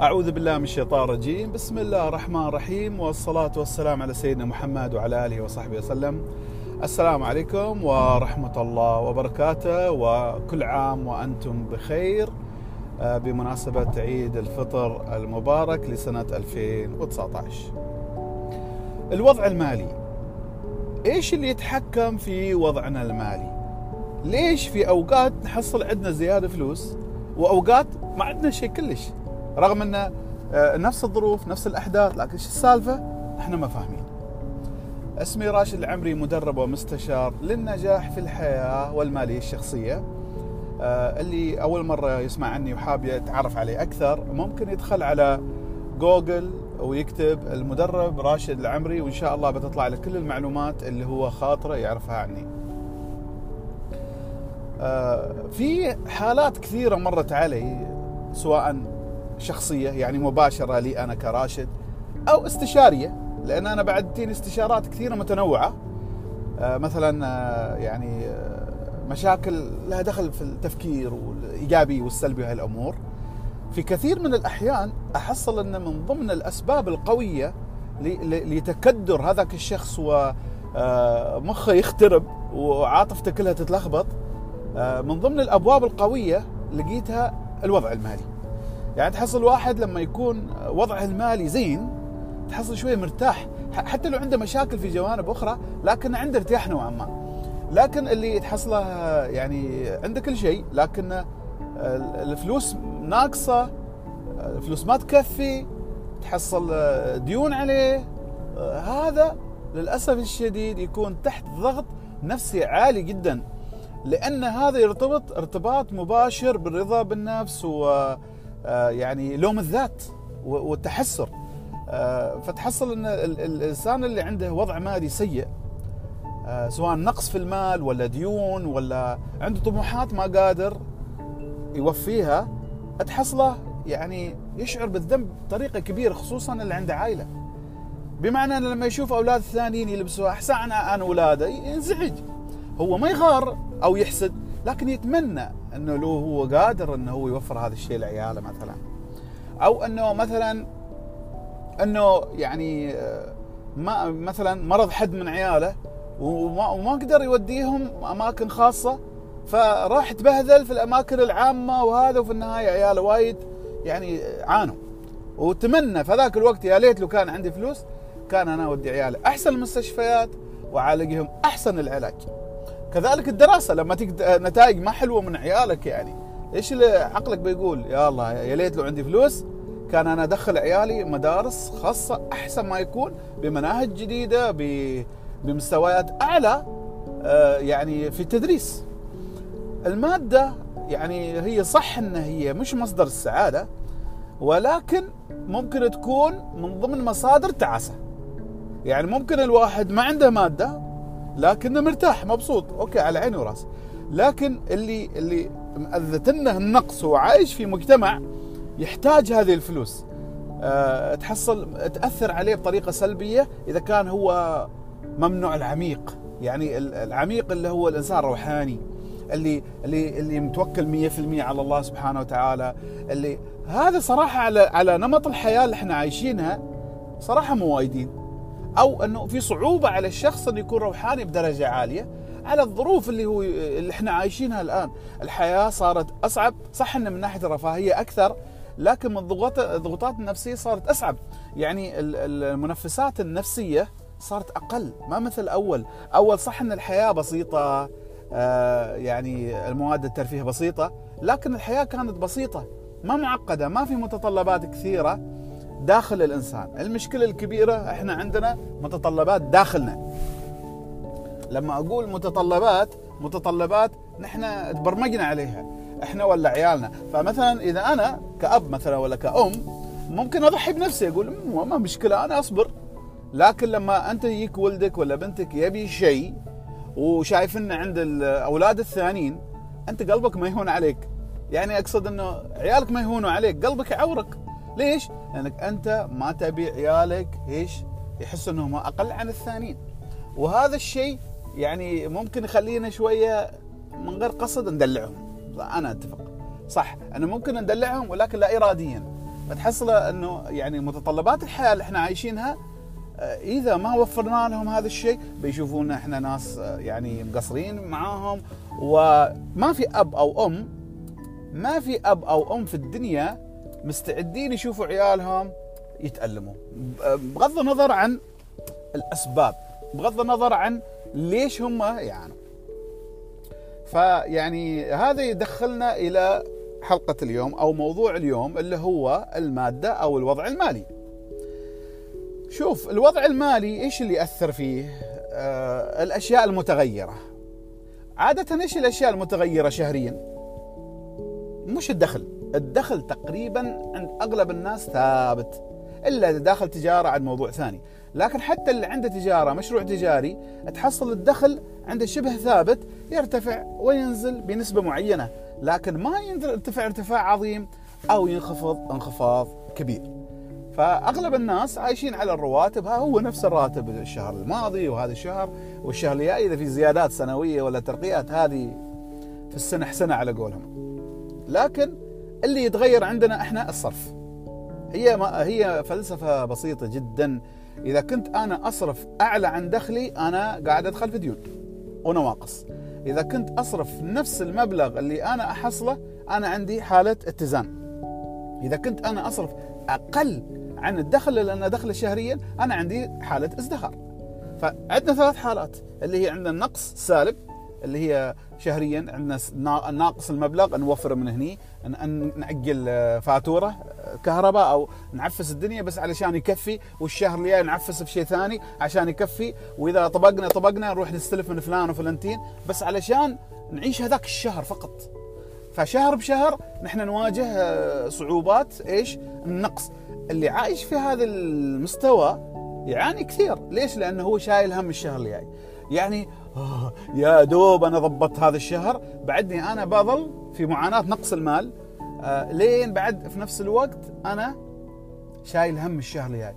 أعوذ بالله من الشيطان الرجيم. بسم الله الرحمن الرحيم والصلاة والسلام على سيدنا محمد وعلى آله وصحبه وسلم. السلام عليكم ورحمة الله وبركاته وكل عام وأنتم بخير آه، بمناسبة عيد الفطر المبارك لسنة 2019 الوضع المالي إيش اللي يتحكم في وضعنا المالي؟ ليش في أوقات نحصل عندنا زيادة فلوس وأوقات ما عندنا شيء كلش؟ رغم إن آه، نفس الظروف نفس الأحداث لكن شو السالفة؟ إحنا ما فاهمين. اسمي راشد العمري مدرب ومستشار للنجاح في الحياة والمالية الشخصية. آه، اللي أول مرة يسمع عني وحاب يتعرف علي أكثر ممكن يدخل على جوجل ويكتب المدرب راشد العمري وإن شاء الله بتطلع له كل المعلومات اللي هو خاطرة يعرفها عني. آه، في حالات كثيرة مرت علي سواء شخصية يعني مباشرة لي أنا كراشد أو استشارية لأن أنا بعد تجيني استشارات كثيرة متنوعة. آه، مثلا آه، يعني مشاكل لها دخل في التفكير والإيجابي والسلبي وهالامور في كثير من الأحيان أحصل إن من ضمن الأسباب القوية لتكدر هذاك الشخص ومخه يخترب وعاطفته كلها تتلخبط من ضمن الأبواب القوية لقيتها الوضع المالي. يعني تحصل واحد لما يكون وضعه المالي زين تحصل شوية مرتاح. حتى لو عنده مشاكل في جوانب أخرى لكن عنده ارتياح نوعا ما. لكن اللي تحصله يعني عنده كل شيء لكن الفلوس ناقصة الفلوس ما تكفي تحصل ديون عليه هذا للأسف الشديد يكون تحت ضغط نفسي عالي جدا. لأن هذا يرتبط ارتباط مباشر بالرضا بالنفس و يعني لوم الذات والتحسر. فتحصل إن الإنسان اللي عنده وضع مالي سيء سواء نقص في المال ولا ديون ولا عنده طموحات ما قادر يوفيها تحصله يعني يشعر بالذنب بطريقة كبيرة خصوصا اللي عنده عائلة. بمعنى انه لما يشوف أولاد الثانيين يلبسوا أحسن عن اولاده ينزعج. هو ما يغار أو يحسد. لكن يتمنى أنه لو هو قادر أنه هو يوفر هذا الشيء لعياله مثلا. أو أنه مثلا أنه يعني ما مثلا مرض حد من عياله وما, وما قدر يوديهم أماكن خاصة فراح تبهذل في الأماكن العامة وهذا وفي النهاية عياله وايد يعني عانوا. وتمنى في ذاك الوقت يا ليت لو كان عندي فلوس كان أنا أودي عيالي أحسن المستشفيات وأعالجهم أحسن العلاج. كذلك الدراسة لما تجي نتائج ما حلوة من عيالك يعني إيش اللي عقلك بيقول؟ يا الله يا ليت لو عندي فلوس كان أنا أدخل عيالي مدارس خاصة أحسن ما يكون بمناهج جديدة بمستويات أعلى يعني في التدريس. المادة يعني هي صح إن هي مش مصدر السعادة ولكن ممكن تكون من ضمن مصادر تعاسه يعني ممكن الواحد ما عنده مادة لكنه مرتاح مبسوط. أوكي على عيني وراسي لكن اللي اللي مأذتنه النقص وعايش في مجتمع يحتاج هذه الفلوس. أه تحصل تأثر عليه بطريقة سلبية إذا كان هو ممنوع العميق. يعني العميق اللي هو الإنسان الروحاني اللي اللي اللي متوكل 100% على الله سبحانه وتعالى اللي هذا صراحة على على نمط الحياة اللي إحنا عايشينها صراحة مو وايدين. أو أنه في صعوبة على الشخص انه يكون روحاني بدرجة عالية على الظروف اللي هو اللي إحنا عايشينها الآن. الحياة صارت أصعب. صح إن من ناحية الرفاهية أكثر لكن من الضغوطات الضغوطات النفسية صارت أصعب. يعني المنفسات النفسية صارت أقل ما مثل أول. أول صح إن الحياة بسيطة آه يعني المواد الترفيه بسيطة لكن الحياة كانت بسيطة ما معقدة ما في متطلبات كثيرة. داخل الإنسان. المشكلة الكبيرة إحنا عندنا متطلبات داخلنا. لما أقول متطلبات متطلبات نحن تبرمجنا عليها. إحنا ولا عيالنا. فمثلا إذا أنا كأب مثلا ولا كأم ممكن أضحي بنفسي. أقول ما مشكلة أنا أصبر. لكن لما أنت يجيك ولدك ولا بنتك يبي شيء وشايف انه عند الأولاد الثانيين أنت قلبك ما يهون عليك. يعني أقصد إنه عيالك ما يهونوا عليك قلبك يعورك. ليش؟ لأنك أنت ما تبي عيالك إيش؟ يحسوا إنهم أقل عن الثانيين. وهذا الشيء يعني ممكن يخلينا شوية من غير قصد ندلعهم. أنا أتفق. صح أنا ممكن ندلعهم ولكن لا اراديا. تحصله إنه يعني متطلبات الحياة اللي إحنا عايشينها آه، إذا ما وفرنا لهم هذا الشيء بيشوفونا إحنا ناس آه، يعني مقصرين معاهم. وما في أب أو أم ما في أب أو أم في الدنيا مستعدين يشوفوا عيالهم يتألموا بغض النظر عن الأسباب بغض النظر عن ليش هم يعني فيعني هذا يدخلنا إلى حلقة اليوم أو موضوع اليوم اللي هو المادة أو الوضع المالي. شوف الوضع المالي إيش اللي يأثر فيه؟ آه الأشياء المتغيرة. عادة إيش الأشياء المتغيرة شهريا؟ مش الدخل، الدخل تقريبا عند أغلب الناس ثابت إلا إذا داخل تجارة عند موضوع ثاني. لكن حتى اللي عنده تجارة مشروع تجاري تحصل الدخل عنده شبه ثابت يرتفع وينزل بنسبة معينة. لكن ما يرتفع ارتفاع عظيم أو ينخفض انخفاض كبير. فأغلب الناس عايشين على الرواتب. ها هو نفس الراتب الشهر الماضي وهذا الشهر والشهر اللي جاي إذا في زيادات سنوية ولا ترقيات هذه في السنة حسنة على قولهم. لكن اللي يتغير عندنا إحنا الصرف. هي ما هي فلسفة بسيطة جدا. إذا كنت أنا أصرف أعلى عن دخلي أنا قاعد أدخل في ديون ونواقص. إذا كنت أصرف نفس المبلغ اللي أنا أحصله أنا عندي حالة اتزان. إذا كنت أنا أصرف أقل عن الدخل اللي أنا دخله شهريا أنا عندي حالة ازدهار. فعندنا ثلاث حالات اللي هي عندنا النقص سالب اللي هي شهريا عندنا ناقص المبلغ نوفر من هني نعقل آه، فاتورة آه، كهرباء أو نعفس الدنيا بس علشان يكفي والشهر اللي نعفس في شيء ثاني عشان يكفي وإذا طبقنا طبقنا نروح نستلف من فلان وفلانتين بس علشان نعيش هذاك الشهر فقط فشهر بشهر نحن نواجه آه، صعوبات إيش؟ النقص اللي عايش في هذا المستوى يعاني كثير ليش؟ لأنه هو شايل هم الشهر اللي جاي يعني يا دوب أنا ضبطت هذا الشهر بعدني أنا بظل في معاناة نقص المال. آه لين بعد في نفس الوقت أنا شايل هم الشهر اللي جاي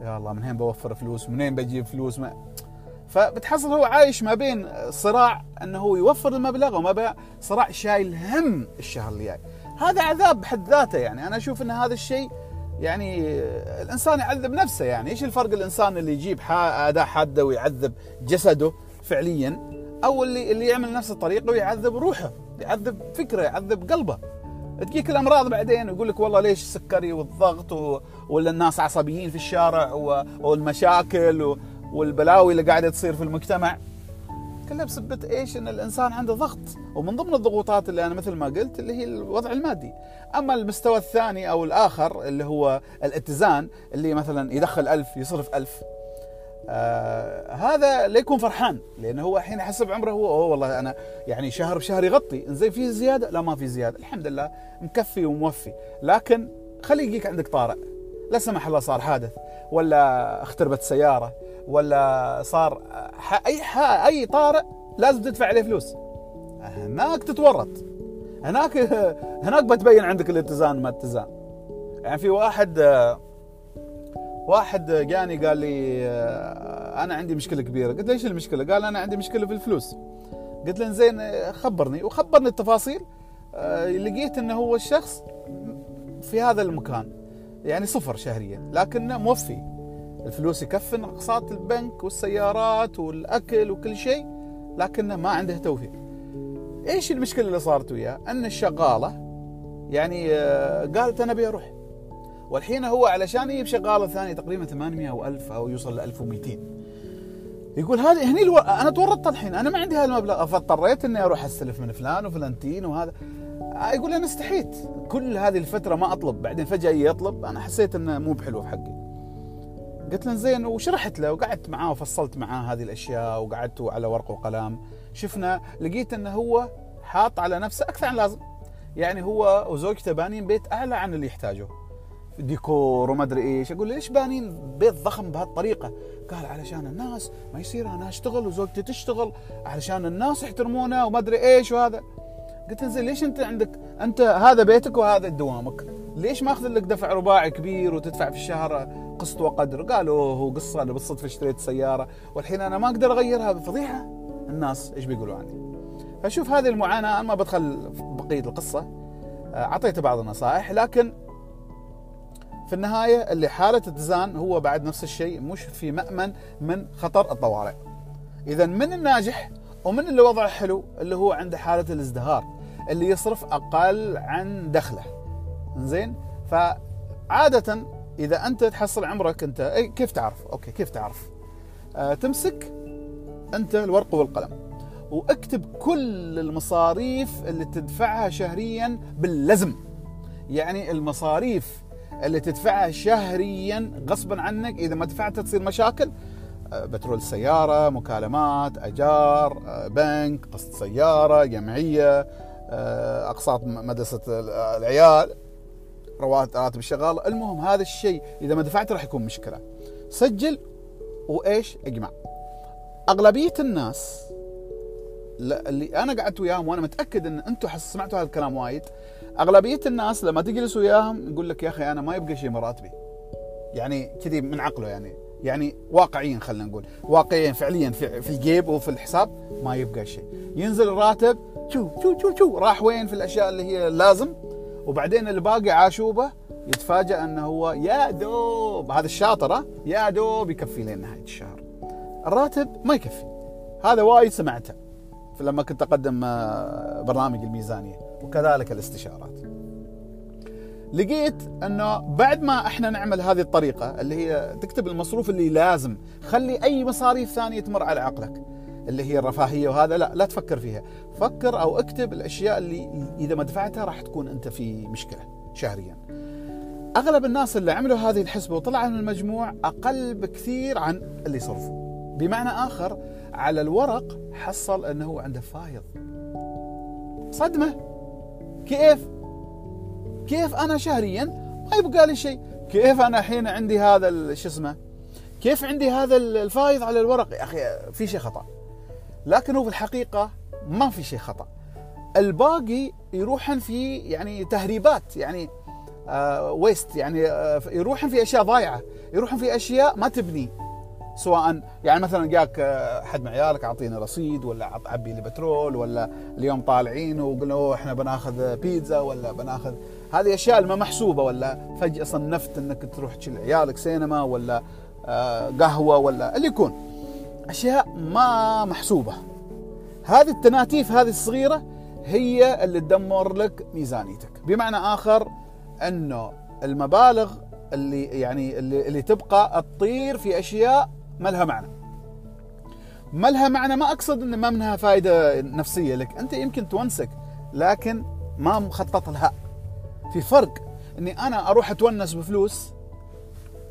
يا الله من وين بوفر فلوس؟ منين بجيب فلوس؟ ما فبتحصل هو عايش ما بين صراع إنه هو يوفر المبلغ وما بين صراع شايل هم الشهر اللي جاي هذا عذاب بحد ذاته يعني. أنا أشوف إن هذا الشيء يعني الإنسان يعذب نفسه يعني. إيش الفرق الإنسان اللي يجيب أداة حادة ويعذب جسده؟ فعليا أو اللي اللي يعمل نفس الطريقة ويعذب روحه يعذب فكره يعذب قلبه تجيك الأمراض بعدين يقول لك والله ليش السكري والضغط و... ولا الناس عصبيين في الشارع و... والمشاكل و... والبلاوي اللي قاعدة تصير في المجتمع كلها بسبة إيش؟ إن الإنسان عنده ضغط ومن ضمن الضغوطات اللي أنا مثل ما قلت اللي هي الوضع المادي. أما المستوى الثاني أو الآخر اللي هو الاتزان اللي مثلا يدخل ألف يصرف ألف آه هذا لا يكون فرحان لأنه هو الحين حسب عمره هو أوه والله أنا يعني شهر بشهر يغطي زين في زيادة؟ لا ما في زيادة الحمد لله مكفي وموفي لكن خلي يجيك عندك طارئ لا سمح الله صار حادث ولا اختربت سيارة ولا صار أي أي طارئ لازم تدفع عليه فلوس. هناك تتورط هناك هناك بتبين عندك الاتزان ما اتزان. يعني في واحد واحد جاني قال لي أنا عندي مشكلة كبيرة. قلت له إيش المشكلة؟ قال أنا عندي مشكلة في الفلوس. قلت له زين خبرني. وخبرني التفاصيل لقيت إنه هو الشخص في هذا المكان يعني صفر شهريا لكنه موفي. الفلوس يكفن اقساط البنك والسيارات والأكل وكل شيء لكنه ما عنده توفير إيش المشكلة اللي صارت وياه؟ أن الشغالة يعني آه، قالت أنا أبي أروح. والحين هو علشان يجيب شغالة ثانية تقريبا 800 أو 1000 أو يوصل ل 1200 يقول هذه هني ألو... أنا تورطت الحين أنا ما عندي هذا المبلغ فاضطريت إني أروح أستلف من فلان وفلانتين وهذا. يقول أنا استحيت. كل هذه الفترة ما أطلب بعدين فجأة يطلب أنا حسيت إنه مو بحلو حقي. قلت له زين وشرحت له وقعدت معاه وفصلت معاه هذه الأشياء وقعدت على ورق وقلم. شفنا لقيت إنه هو حاط على نفسه أكثر عن لازم يعني هو وزوجته بانين بيت أعلى عن اللي يحتاجه. ديكور وما أدري إيش. أقول ليش بانين بيت ضخم بهالطريقة؟ قال علشان الناس ما يصير أنا أشتغل وزوجتي تشتغل علشان الناس يحترمونا وما أدري إيش وهذا. قلت زين ليش أنت عندك أنت هذا بيتك وهذا دوامك؟ ليش ما أخذ لك دفع رباعي كبير وتدفع في الشهر قسط وقدر؟ قالوا هو قصة أنا بالصدفة اشتريت سيارة والحين أنا ما أقدر اغيرها فضيحة. الناس إيش بيقولوا عني؟ فشوف هذه المعاناة أنا ما بدخل بقية القصة. اعطيته بعض النصائح لكن في النهاية اللي حالة اتزان هو بعد نفس الشيء مش في مأمن من خطر الطوارئ. اذا من الناجح ومن اللي وضعه حلو اللي هو عنده حالة الازدهار اللي يصرف أقل عن دخله. زين فعادة إذا أنت تحصل عمرك أي كيف تعرف؟ أوكي كيف تعرف؟ آه تمسك أنت الورقه والقلم واكتب كل المصاريف اللي تدفعها شهريا باللزم. يعني المصاريف اللي تدفعها شهريا غصبا عنك إذا ما دفعتها تصير مشاكل. آه، بترول السيارة مكالمات أجار آه، بنك قسط سيارة جمعية آه، أقساط مدرسة العيال رواتب الشغال. المهم هذا الشيء إذا ما دفعت راح يكون مشكلة. سجل وإيش؟ اجمع أغلبية الناس اللي أنا قعدت وياهم وأنا متأكد إن أنتم سمعتوا هذا الكلام وايد أغلبية الناس لما تجلس وياهم يقول لك يا أخي أنا ما يبقى شيء مراتبي. يعني كذي من عقله يعني. يعني واقعيا خلينا نقول. واقعيا فعليا في, في الجيب وفي الحساب ما يبقى شيء ينزل الراتب شو شو شو شو راح وين في الأشياء اللي هي لازم. وبعدين اللي باقي عاشوبة يتفاجأ إنه هو يا دوب هذا الشاطر يا دوب يكفي لين نهايه الشهر. الراتب ما يكفي. هذا وايد سمعته. لما كنت أقدم آه، برنامج الميزانية وكذلك الاستشارات. لقيت أنه بعد ما إحنا نعمل هذه الطريقة اللي هي تكتب المصروف اللي لازم خلي أي مصاريف ثانية تمر على عقلك اللي هي الرفاهية وهذا لا لا تفكر فيها. فكر أو اكتب الأشياء اللي إذا ما دفعتها راح تكون أنت في مشكلة شهريا. أغلب الناس اللي عملوا هذه الحسبة وطلعوا من المجموع أقل بكثير عن اللي يصرفوا بمعنى آخر على الورق حصل إنه عنده فايض. صدمة. كيف؟ كيف أنا شهريا ما يبقى لي شيء؟ كيف أنا الحين عندي هذا شو اسمه؟ كيف عندي هذا الفايض على الورق؟ يا أخي في شيء خطأ. لكن هو في الحقيقة ما في شيء خطأ. الباقي يروحن في يعني تهريبات يعني آه ويست يعني آه يروحن في أشياء ضايعة. يروحن في أشياء ما تبني. سواء يعني مثلا جاك آه، حد من عيالك اعطيني رصيد ولا عبي لي بترول ولا اليوم طالعين وقلنا إحنا بناخذ بيتزا ولا بناخذ هذه أشياء ما محسوبة ولا فجأة صنفت إنك تروح تشيل عيالك سينما ولا آه، قهوة ولا اللي يكون. أشياء ما محسوبة. هذه التناتيف هذه الصغيرة هي اللي تدمر لك ميزانيتك. بمعنى آخر إنه المبالغ اللي يعني اللي, اللي تبقى تطير في أشياء ما لها معنى. ما لها معنى ما أقصد إن ما منها فائده نفسية لك. أنت يمكن تونسك لكن ما مخطط لها. في فرق إني أنا أروح أتونس بفلوس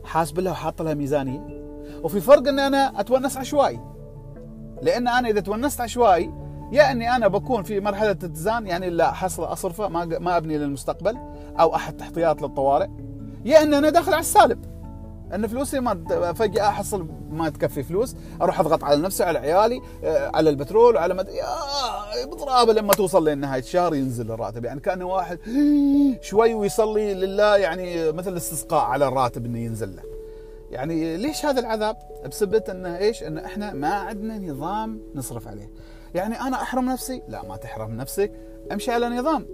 حاسب لها وحاط لها ميزانية. وفي فرق إني أنا أتونس عشوائي. لأن أنا إذا تونست عشوائي يا إني أنا بكون في مرحلة اتزان يعني لا حصل أصرفه ما ما أبني للمستقبل أو احد تحتياط للطوارئ. يا ان أنا داخل على السالب. أن فلوسي ما فجأة أحصل ما تكفي فلوس أروح أضغط على نفسي على عيالي آه، على البترول وعلى مد... يا بضرابه لما توصل لنهايه الشهر ينزل الراتب. يعني كان واحد شوي ويصلي لله يعني مثل استسقاء على الراتب إنه ينزل له. يعني ليش هذا العذاب؟ بسبب انه إيش؟ أن إحنا ما عندنا نظام نصرف عليه. يعني أنا أحرم نفسي؟ لا ما تحرم نفسك. أمشي على نظام.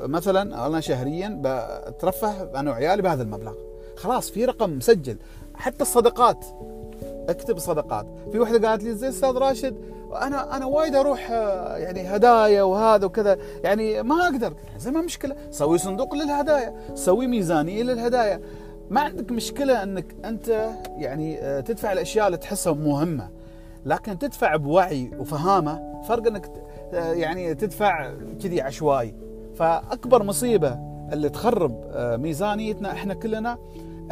مثلا أنا شهريا بترفه أنا وعيالي بهذا المبلغ. خلاص في رقم مسجل. حتى الصدقات اكتب صدقات. في وحدة قالت لي زي أستاذ راشد أنا أنا وايد أروح يعني هدايا وهذا وكذا يعني ما أقدر. زي ما مشكلة سوي صندوق للهدايا سوي ميزانية للهدايا. ما عندك مشكلة إنك أنت يعني تدفع الأشياء اللي تحسها مهمة لكن تدفع بوعي وفهامة فرق إنك يعني تدفع كذي عشوائي. فأكبر مصيبة اللي تخرب آه، ميزانيتنا إحنا كلنا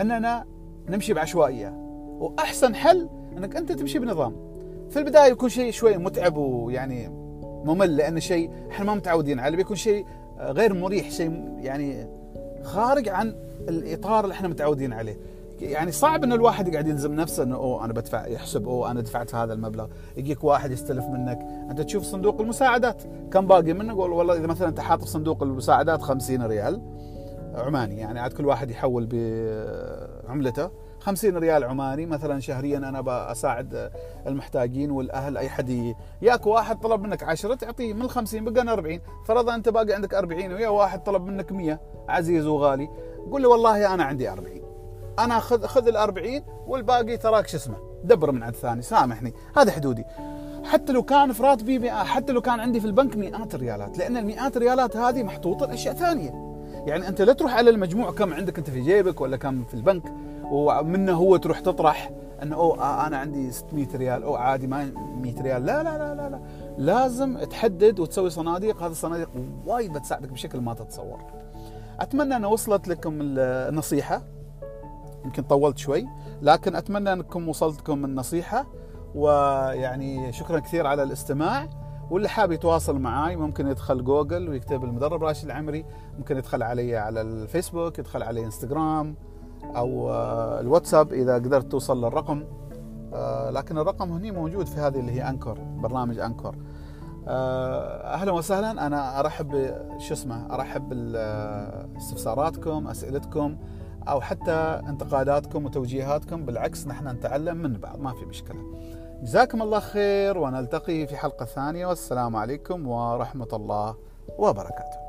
أننا نمشي بعشوائية. وأحسن حل أنك أنت تمشي بنظام. في البداية يكون شيء شوي متعب ويعني ممل لأن شيء إحنا ما متعودين عليه. بيكون شيء غير مريح شيء يعني خارج عن الإطار اللي إحنا متعودين عليه. يعني صعب ان الواحد يقعد يلزم نفسه إنه أوه أنا بدفع يحسب أوه أنا دفعت هذا المبلغ. يجيك واحد يستلف منك. أنت تشوف صندوق المساعدات. كم باقي منك يقول والله إذا مثلا أنت حاطط صندوق المساعدات 50 ريال. عماني. يعني عاد كل واحد يحول بعملته 50 ريال عماني. مثلا شهريا أنا بساعد المحتاجين والأهل. أي حد ياك واحد طلب منك 10 تعطيه من ال 50 بقى 40 فرضا أنت باقي عندك 40 ويا واحد طلب منك 100 عزيز وغالي. قول له والله أنا عندي 40 أنا خذ خذ ال 40 والباقي تراك شو اسمه؟ دبر من عند ثاني. سامحني. هذا حدودي. حتى لو كان في راتبي حتى لو كان عندي في البنك مئات الريالات لأن المئات الريالات هذه محطوطة لأشياء ثانية. يعني أنت لا تروح على المجموع كم عندك أنت في جيبك ولا كم في البنك ومنه هو تروح تطرح إنه أوه أنا عندي 600 ريال أو عادي ما 100 ريال. لا لا لا لا, لا. لازم تحدد وتسوي صناديق. هذه الصناديق وايد بتساعدك بشكل ما تتصور. أتمنى ان وصلت لكم النصيحة. يمكن طولت شوي لكن أتمنى أنكم وصلتكم النصيحة ويعني شكرا كثير على الاستماع. واللي حاب يتواصل معي ممكن يدخل جوجل ويكتب المدرب راشد العمري ممكن يدخل علي على الفيسبوك يدخل علي انستغرام أو آه، الواتساب إذا قدرت توصل للرقم. آه، لكن الرقم هني موجود في هذه اللي هي Anchor برنامج Anchor آه، أهلا وسهلا. أنا أرحب شو اسمه أرحب باستفساراتكم أسئلتكم أو حتى انتقاداتكم وتوجيهاتكم. بالعكس نحن نتعلم من بعض ما في مشكلة. جزاكم الله خير ونلتقي في حلقة ثانية والسلام عليكم ورحمة الله وبركاته.